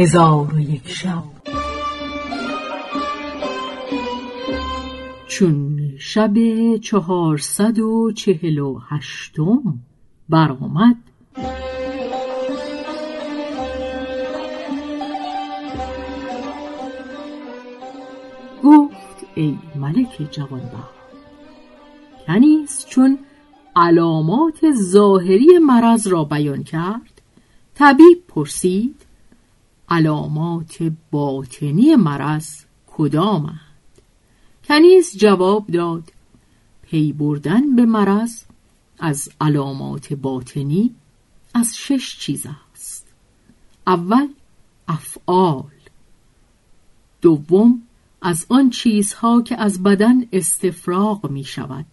هزار و یک شب. چون شب چهارصد و چهل و هشتم برآمد گفت ای ملک جوانبخت کنیز چون علامات ظاهری مرض را بیان کرد طبیب پرسید علامات باطنی مرض کدامند کنیز جواب داد پی بردن به مرض از علامات باطنی از شش چیز است. اول افعال. دوم از آن چیزها که از بدن استفراغ می شود.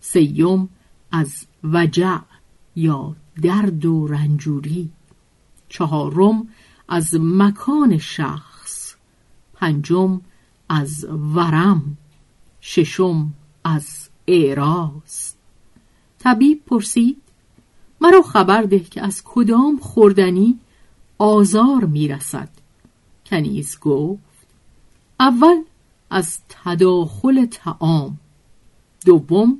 سیوم از وجع یا درد و رنجوری. چهارم از مکان شخص پنجم از ورم ششم از اعراض. طبیب پرسید مرا خبر ده که از کدام خوردنی آزار می‌رسد؟ کنیز گفت اول از تداخل تعام دوم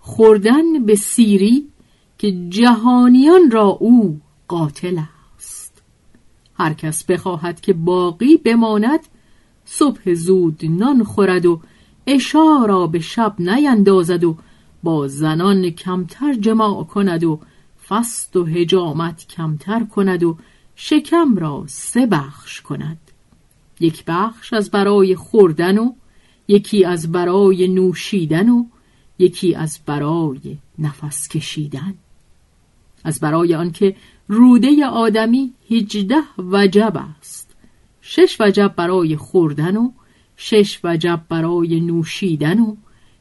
خوردن به سیری که جهانیان را او قاتل هر کس بخواهد که باقی بماند صبح زود نان خورد و اشارا را به شب نیندازد و با زنان کمتر جماع کند و فست و هجامت کمتر کند و شکم را سه بخش کند. یک بخش از برای خوردن و یکی از برای نوشیدن و یکی از برای نفس کشیدن. از برای آنکه روده آدمی هجده وجب است. شش وجب برای خوردن و شش وجب برای نوشیدن و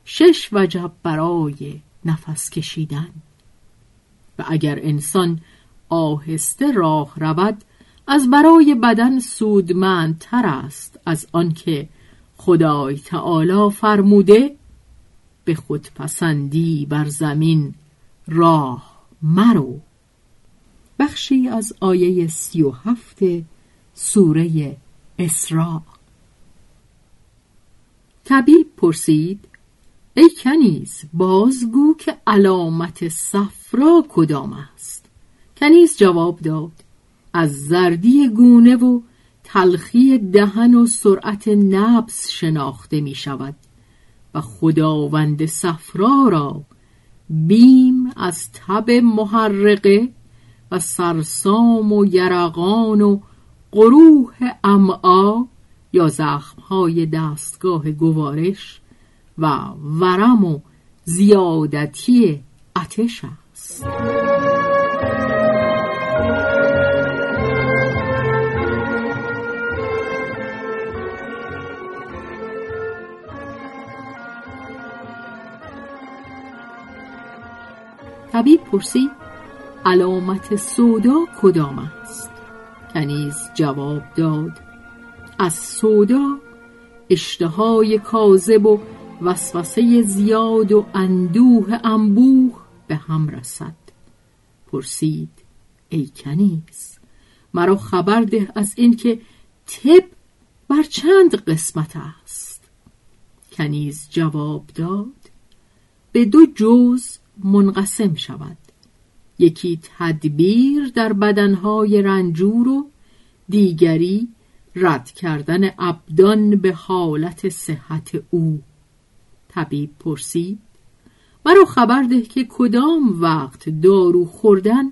شش وجب برای نفس کشیدن. و اگر انسان آهسته راه رود از برای بدن سودمندتر است از آنکه خدای تعالی فرموده به خود پسندی بر زمین راه مرو. بخشی از آیه سی و هفت سوره اسراء. طبیب پرسید ای کنیز بازگو که علامت صفرا کدام است؟ کنیز جواب داد از زردی گونه و تلخی دهن و سرعت نبس شناخته می شود و خداوند صفرا را بیم از تب محرقه و سرسام و یرقان و قروح امعا یا زخمهای دستگاه گوارش و ورم و زیادتی اتش است. طبیب پرسید علامت سودا کدام است؟ کنیز جواب داد از سودا اشتهای کاذب و وسوسه زیاد و اندوه انبوه به هم رسد. پرسید ای کنیز مرا خبر ده از اینکه تب بر چند قسمت است؟ کنیز جواب داد به دو جز منقسم شود. یکی تدبیر در بدنهای رنجور و دیگری رد کردن ابدان به حالت صحت او. طبیب پرسید مرا خبر ده که کدام وقت دارو خوردن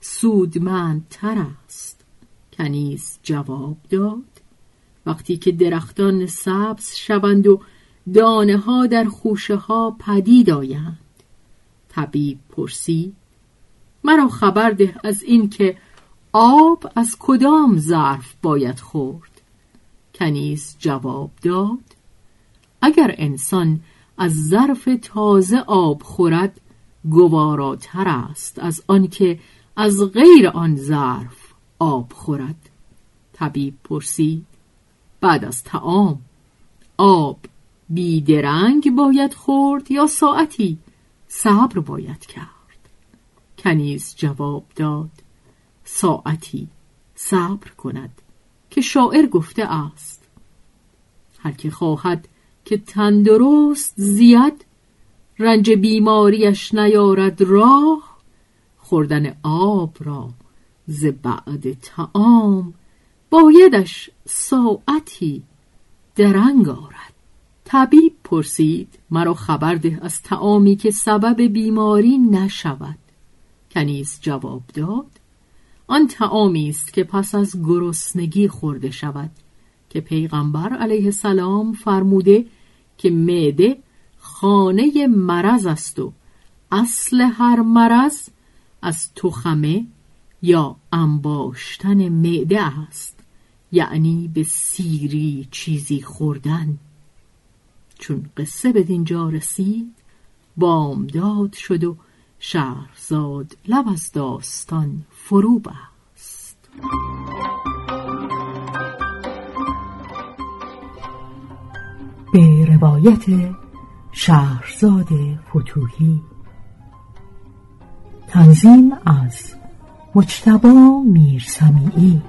سودمندتر است؟ کنیز جواب داد وقتی که درختان سبز شوند و دانه ها در خوشه ها پدید آیند. طبیب پرسید مرا خبر ده از این که آب از کدام ظرف باید خورد؟ کنیز جواب داد اگر انسان از ظرف تازه آب خورد گواراتر است از آنکه از غیر آن ظرف آب خورد. طبیب پرسید بعد از تعام آب بیدرنگ باید خورد یا ساعتی صبر باید کرد؟ کنیز جواب داد. ساعتی صبر کند که شاعر گفته است. هر که خواهد که تندرست زید رنج بیماریش نیارد راه خوردن آب را ز بعد تعام بایدش ساعتی درنگ آرد. طبیب پرسید مرا خبر ده از تعامی که سبب بیماری نشود. کنیز جواب داد آن تعامی است که پس از گرسنگی خورده شود که پیغمبر علیه السلام فرموده که معده خانه مرض است و اصل هر مرض از تخمه یا انباشتن معده است یعنی به سیری چیزی خوردن. چون قصه به دینجا رسید بامداد شد و شهرزاد لب از داستان فرو بست. به روایت شهرزاد فتوهی تنظیم از مجتبا میرسمیعی.